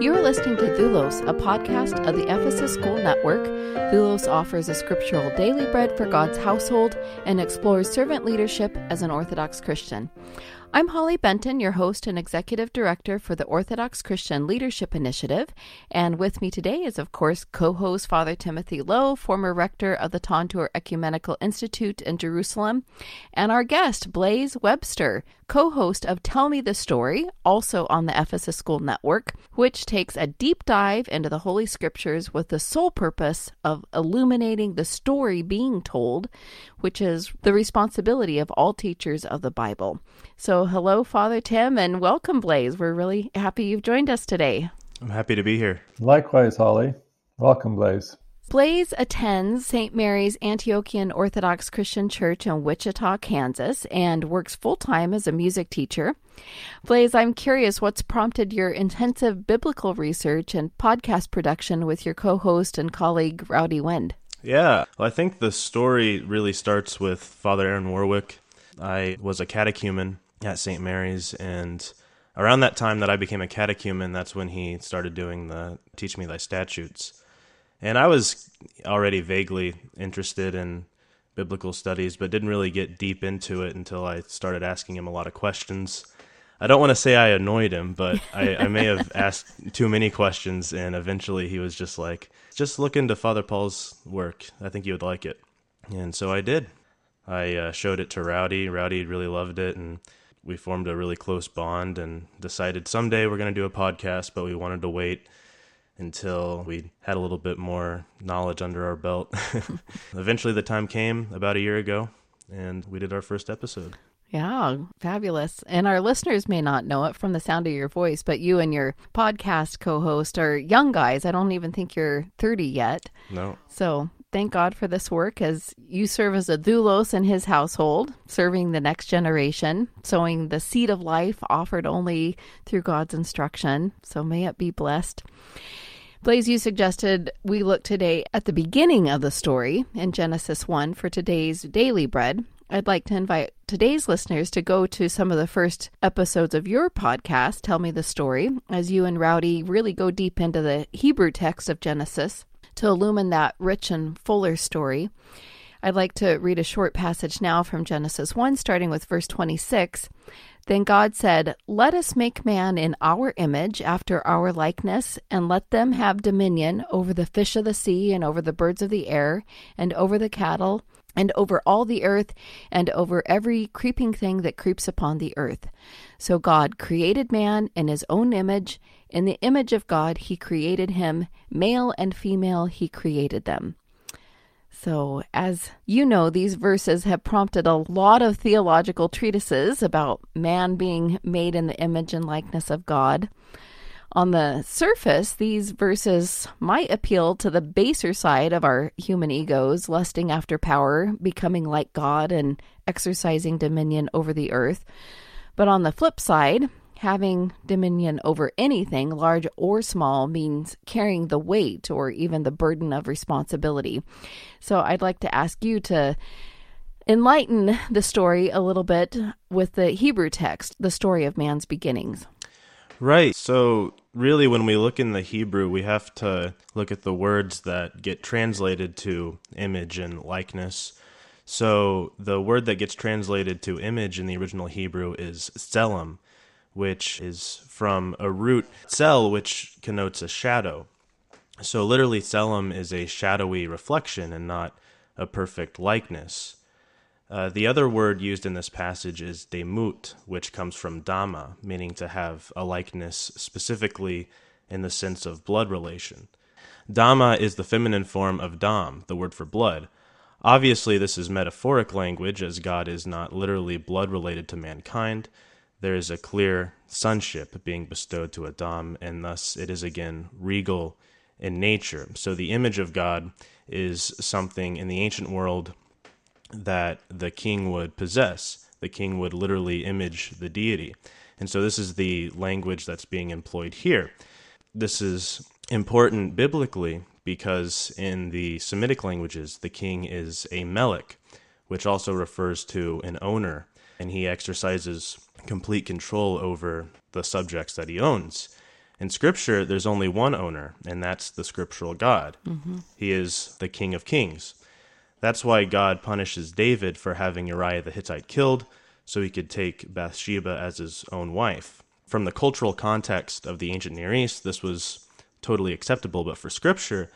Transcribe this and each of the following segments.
You are listening to Doulos, a podcast of the Ephesus School Network. Doulos offers a scriptural daily bread for God's household and explores servant leadership as an Orthodox Christian. I'm Holly Benton, your host and executive director for the Orthodox Christian Leadership Initiative. And with me today is, of course, co host Father Timothy Lowe, former rector of the Tantur Ecumenical Institute in Jerusalem, and our guest, Blaise Webster, co host of Tell Me the Story, also on the Ephesus School Network, which takes a deep dive into the Holy Scriptures with the sole purpose of illuminating the story being told, which is the responsibility of all teachers of the Bible. So, hello, Father Tim, and welcome, Blaise. We're really happy you've joined us today. I'm happy to be here. Likewise, Holly. Welcome, Blaise. Blaise attends St. Mary's Antiochian Orthodox Christian Church in Wichita, Kansas, and works full time as a music teacher. Blaise, I'm curious what's prompted your intensive biblical research and podcast production with your co host and colleague, Rowdy Wend. Yeah, well, I think the story really starts with Father Aaron Warwick. I was a catechumen at St. Mary's, and around that time that I became a catechumen, that's when he started doing the Teach Me Thy Statutes. And I was already vaguely interested in biblical studies, but didn't really get deep into it until I started asking him a lot of questions. I don't want to say I annoyed him, but I, I may have asked too many questions, and eventually he was just like, just look into Father Paul's work. I think you would like it. And so I did. I uh, showed it to Rowdy. Rowdy really loved it, and we formed a really close bond and decided someday we're going to do a podcast, but we wanted to wait until we had a little bit more knowledge under our belt. Eventually, the time came about a year ago, and we did our first episode. Yeah, fabulous. And our listeners may not know it from the sound of your voice, but you and your podcast co host are young guys. I don't even think you're 30 yet. No. So thank God for this work as you serve as a doulos in his household, serving the next generation, sowing the seed of life offered only through God's instruction. So may it be blessed. Blaise, you suggested we look today at the beginning of the story in Genesis 1 for today's daily bread. I'd like to invite today's listeners to go to some of the first episodes of your podcast, Tell Me the Story, as you and Rowdy really go deep into the Hebrew text of Genesis to illumine that rich and fuller story. I'd like to read a short passage now from Genesis 1, starting with verse 26. Then God said, Let us make man in our image, after our likeness, and let them have dominion over the fish of the sea, and over the birds of the air, and over the cattle, and over all the earth, and over every creeping thing that creeps upon the earth. So God created man in his own image. In the image of God, he created him. Male and female, he created them. So, as you know, these verses have prompted a lot of theological treatises about man being made in the image and likeness of God. On the surface, these verses might appeal to the baser side of our human egos, lusting after power, becoming like God, and exercising dominion over the earth. But on the flip side, Having dominion over anything, large or small, means carrying the weight or even the burden of responsibility. So I'd like to ask you to enlighten the story a little bit with the Hebrew text, the story of man's beginnings. Right. So, really, when we look in the Hebrew, we have to look at the words that get translated to image and likeness. So, the word that gets translated to image in the original Hebrew is tselem which is from a root sel, which connotes a shadow. So, literally, tselem is a shadowy reflection and not a perfect likeness. Uh, the other word used in this passage is demut, which comes from dama, meaning to have a likeness specifically in the sense of blood relation. Dama is the feminine form of dam, the word for blood. Obviously, this is metaphoric language, as God is not literally blood related to mankind, there is a clear sonship being bestowed to Adam, and thus it is again regal in nature. So the image of God is something in the ancient world that the king would possess. The king would literally image the deity. And so this is the language that's being employed here. This is important biblically because in the Semitic languages, the king is a melech, which also refers to an owner, and he exercises complete control over the subjects that he owns. In Scripture, there's only one owner, and that's the scriptural God. Mm-hmm. He is the King of Kings. That's why God punishes David for having Uriah the Hittite killed, so he could take Bathsheba as his own wife. From the cultural context of the ancient Near East, this was totally acceptable, but for Scripture,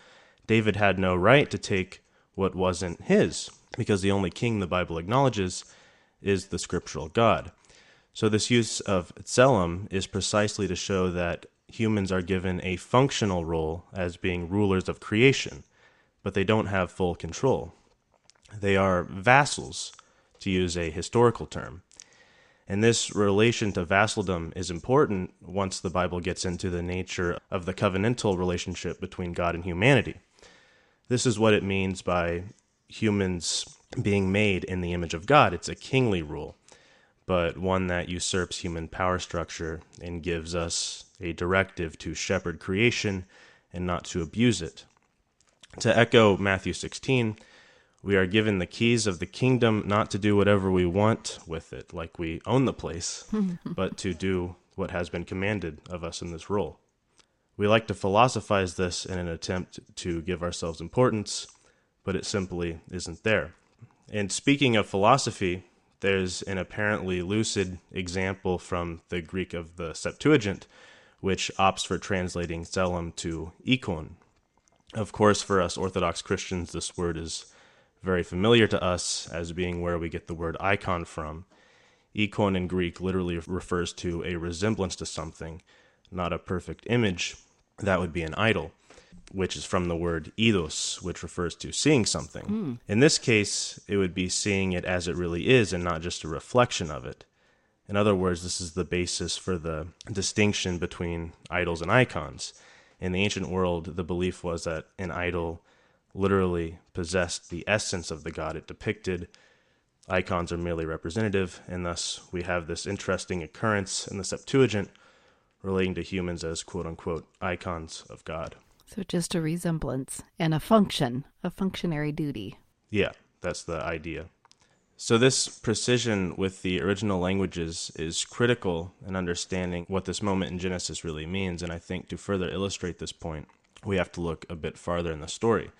David had no right to take what wasn't his, because the only king the Bible acknowledges is the scriptural God. So, this use of tselem is precisely to show that humans are given a functional role as being rulers of creation, but they don't have full control. They are vassals, to use a historical term. And this relation to vassaldom is important once the Bible gets into the nature of the covenantal relationship between God and humanity. This is what it means by humans being made in the image of God. It's a kingly rule, but one that usurps human power structure and gives us a directive to shepherd creation and not to abuse it. To echo Matthew 16, we are given the keys of the kingdom not to do whatever we want with it, like we own the place, but to do what has been commanded of us in this role. We like to philosophize this in an attempt to give ourselves importance, but it simply isn't there. And speaking of philosophy, there's an apparently lucid example from the Greek of the Septuagint which opts for translating tselem to ikon. Of course, for us Orthodox Christians, this word is very familiar to us as being where we get the word icon from. Icon in Greek literally refers to a resemblance to something, not a perfect image. That would be an idol, which is from the word eidos, which refers to seeing something. Mm. In this case, it would be seeing it as it really is and not just a reflection of it. In other words, this is the basis for the distinction between idols and icons. In the ancient world, the belief was that an idol literally possessed the essence of the god it depicted. Icons are merely representative, and thus we have this interesting occurrence in the Septuagint relating to humans as quote unquote icons of God. So just a resemblance and a function, a functionary duty. Yeah, that's the idea. So, this precision with the original languages is critical in understanding what this moment in Genesis really means. And I think to further illustrate this point, we have to look a bit farther in the story.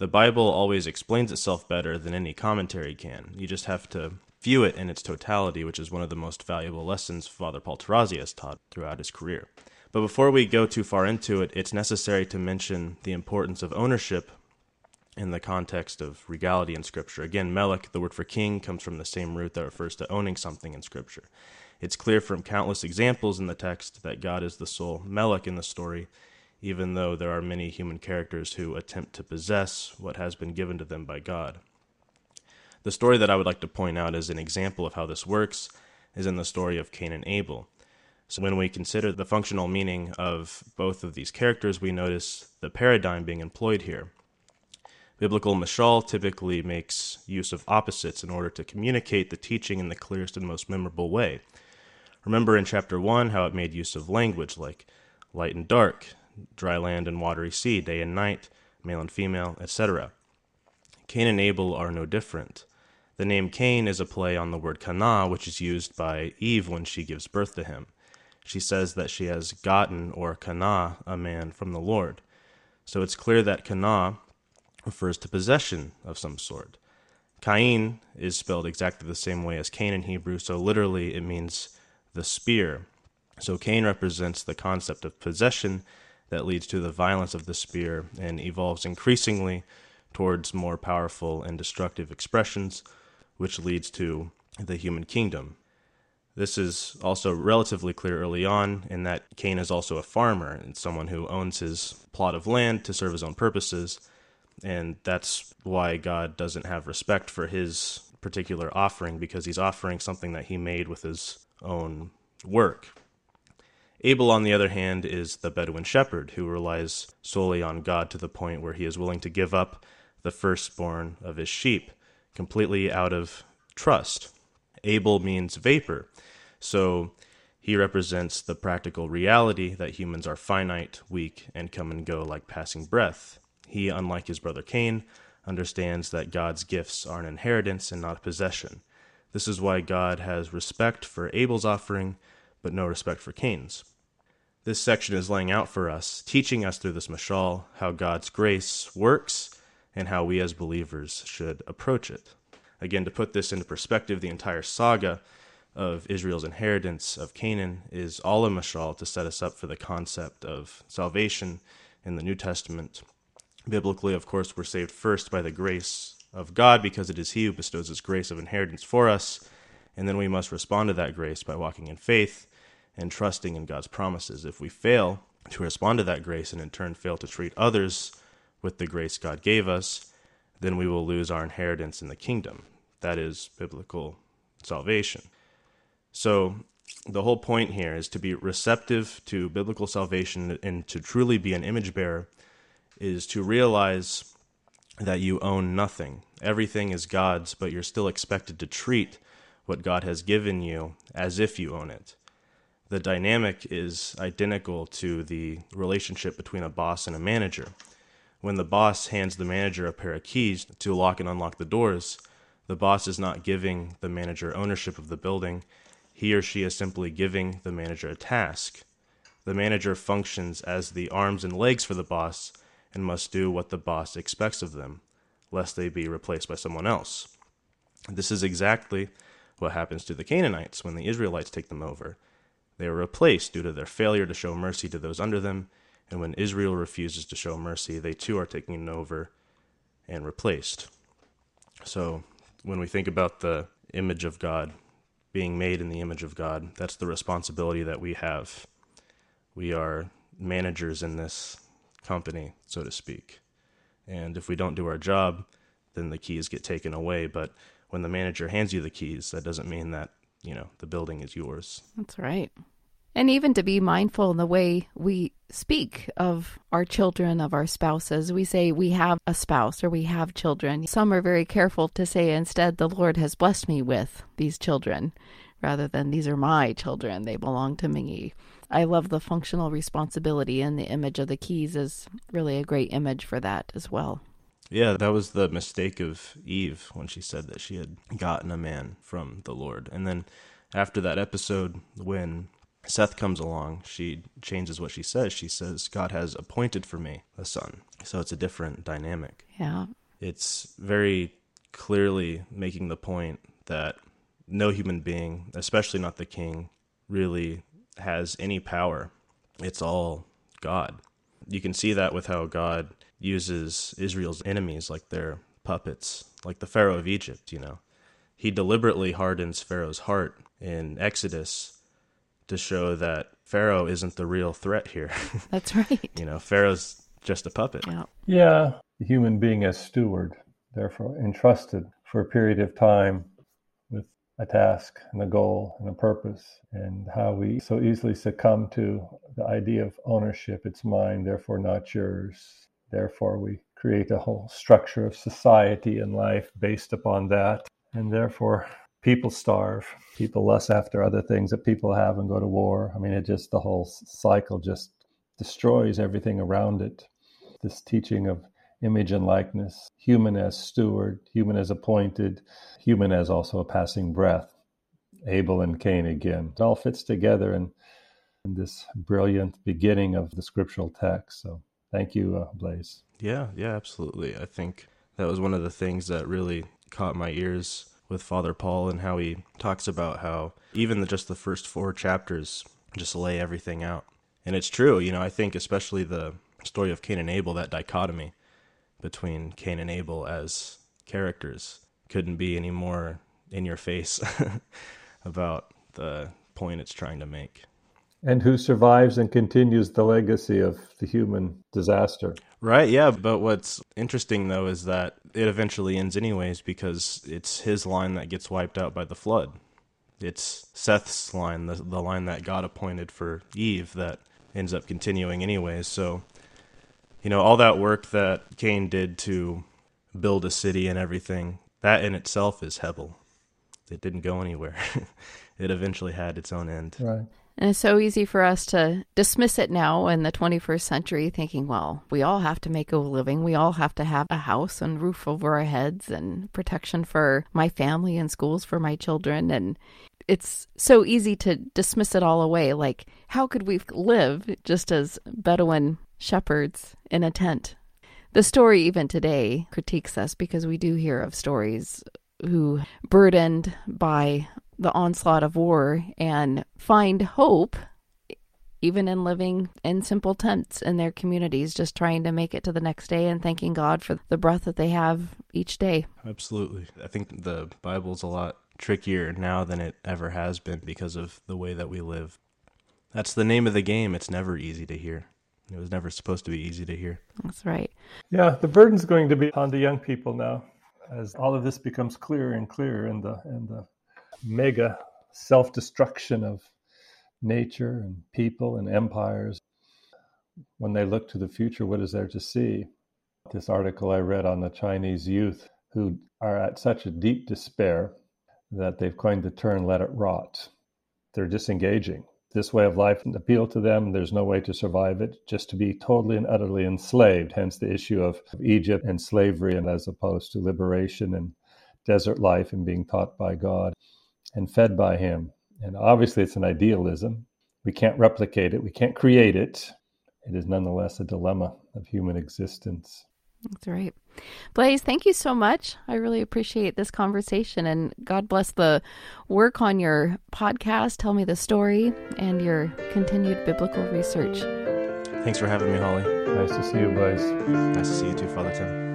The Bible always explains itself better than any commentary can. You just have to view it in its totality, which is one of the most valuable lessons Father Paul Tarazi has taught throughout his career. But before we go too far into it, it's necessary to mention the importance of ownership in the context of regality in Scripture. Again, melech, the word for king, comes from the same root that refers to owning something in Scripture. It's clear from countless examples in the text that God is the sole melech in the story, even though there are many human characters who attempt to possess what has been given to them by God. The story that I would like to point out as an example of how this works is in the story of Cain and Abel. So, when we consider the functional meaning of both of these characters, we notice the paradigm being employed here. Biblical mashal typically makes use of opposites in order to communicate the teaching in the clearest and most memorable way. Remember in chapter 1 how it made use of language like light and dark, dry land and watery sea, day and night, male and female, etc. Cain and Abel are no different. The name Cain is a play on the word kana, which is used by Eve when she gives birth to him. She says that she has gotten, or kana, a man from the Lord. So it's clear that kana refers to possession of some sort. Cain is spelled exactly the same way as Cain in Hebrew, so literally it means the spear. So Cain represents the concept of possession that leads to the violence of the spear and evolves increasingly towards more powerful and destructive expressions, which leads to the human kingdom. This is also relatively clear early on in that Cain is also a farmer and someone who owns his plot of land to serve his own purposes and that's why God doesn't have respect for his particular offering because he's offering something that he made with his own work. Abel, on the other hand, is the Bedouin shepherd who relies solely on God to the point where he is willing to give up the firstborn of his sheep completely out of trust. Abel means vapor, so he represents the practical reality that humans are finite, weak, and come and go like passing breath. He, unlike his brother Cain, understands that God's gifts are an inheritance and not a possession. This is why God has respect for Abel's offering, but no respect for Cain's. This section is laying out for us, teaching us through this mashal how God's grace works and how we as believers should approach it. Again, to put this into perspective, the entire saga of Israel's inheritance of Canaan is all a mashal to set us up for the concept of salvation in the New Testament. Biblically, of course, we're saved first by the grace of God because it is He who bestows His grace of inheritance for us, and then we must respond to that grace by walking in faith and trusting in God's promises. If we fail to respond to that grace and in turn fail to treat others with the grace God gave us, then we will lose our inheritance in the kingdom. That is biblical salvation. So, the whole point here is to be receptive to biblical salvation and to truly be an image bearer is to realize that you own nothing. Everything is God's, but you're still expected to treat what God has given you as if you own it. The dynamic is identical to the relationship between a boss and a manager. When the boss hands the manager a pair of keys to lock and unlock the doors, the boss is not giving the manager ownership of the building. He or she is simply giving the manager a task. The manager functions as the arms and legs for the boss and must do what the boss expects of them, lest they be replaced by someone else. This is exactly what happens to the Canaanites when the Israelites take them over. They are replaced due to their failure to show mercy to those under them, and when Israel refuses to show mercy, they too are taken over and replaced. So, when we think about the image of God, being made in the image of God, that's the responsibility that we have. We are managers in this company, so to speak. And if we don't do our job, then the keys get taken away. But when the manager hands you the keys, that doesn't mean that, you know, the building is yours. That's right. And even to be mindful in the way we speak of our children, of our spouses. We say we have a spouse or we have children. Some are very careful to say instead, the Lord has blessed me with these children, rather than these are my children, they belong to me. I love the functional responsibility, and the image of the keys is really a great image for that as well. Yeah, that was the mistake of Eve when she said that she had gotten a man from the Lord. And then after that episode, when Seth comes along, she changes what she says. She says, God has appointed for me a son. So it's a different dynamic. Yeah. It's very clearly making the point that no human being, especially not the king, really has any power. It's all God. You can see that with how God uses Israel's enemies like their puppets, like the Pharaoh of Egypt, you know. He deliberately hardens Pharaoh's heart in Exodus to show that Pharaoh isn't the real threat here. That's right. you know, Pharaoh's just a puppet. Yeah. Yeah, the human being as steward, therefore entrusted for a period of time with a task and a goal and a purpose, and how we so easily succumb to the idea of ownership. It's mine, therefore not yours. Therefore, we create a whole structure of society and life based upon that. And therefore, people starve, people lust after other things that people have and go to war. I mean, it just, the whole cycle just destroys everything around it. This teaching of image and likeness, human as steward, human as appointed, human as also a passing breath. Abel and Cain again. It all fits together in, in this brilliant beginning of the scriptural text. So thank you, uh, Blaise. Yeah, yeah, absolutely. I think that was one of the things that really caught my ears with Father Paul and how he talks about how even the, just the first four chapters just lay everything out. And it's true, you know, I think especially the story of Cain and Abel, that dichotomy between Cain and Abel as characters couldn't be any more in your face about the point it's trying to make. And who survives and continues the legacy of the human disaster. Right, yeah. But what's interesting, though, is that it eventually ends anyways because it's his line that gets wiped out by the flood. It's Seth's line, the, the line that God appointed for Eve, that ends up continuing anyways. So, you know, all that work that Cain did to build a city and everything, that in itself is Hebel. It didn't go anywhere. it eventually had its own end. Right. And it's so easy for us to dismiss it now in the 21st century, thinking, well, we all have to make a living. We all have to have a house and roof over our heads and protection for my family and schools for my children. And it's so easy to dismiss it all away. Like, how could we live just as Bedouin shepherds in a tent? The story, even today, critiques us because we do hear of stories who, burdened by the onslaught of war, and find hope even in living in simple tents in their communities, just trying to make it to the next day and thanking God for the breath that they have each day. Absolutely. I think the Bible's a lot trickier now than it ever has been because of the way that we live. That's the name of the game. It's never easy to hear. It was never supposed to be easy to hear. That's right. Yeah, the burden's going to be on the young people now as all of this becomes clearer and clearer and the and the mega self-destruction of nature and people and empires. When they look to the future, what is there to see? This article I read on the Chinese youth who are at such a deep despair that they've coined the term let it rot. They're disengaging. This way of life appealed to them. There's no way to survive it, just to be totally and utterly enslaved. Hence the issue of Egypt and slavery, and as opposed to liberation and desert life and being taught by God and fed by Him. And obviously, it's an idealism. We can't replicate it, we can't create it. It is nonetheless a dilemma of human existence. That's right. Blaise, thank you so much. I really appreciate this conversation and God bless the work on your podcast, Tell Me the Story, and your continued biblical research. Thanks for having me, Holly. Nice to see you, Blaise. Nice to see you too, Father Tim.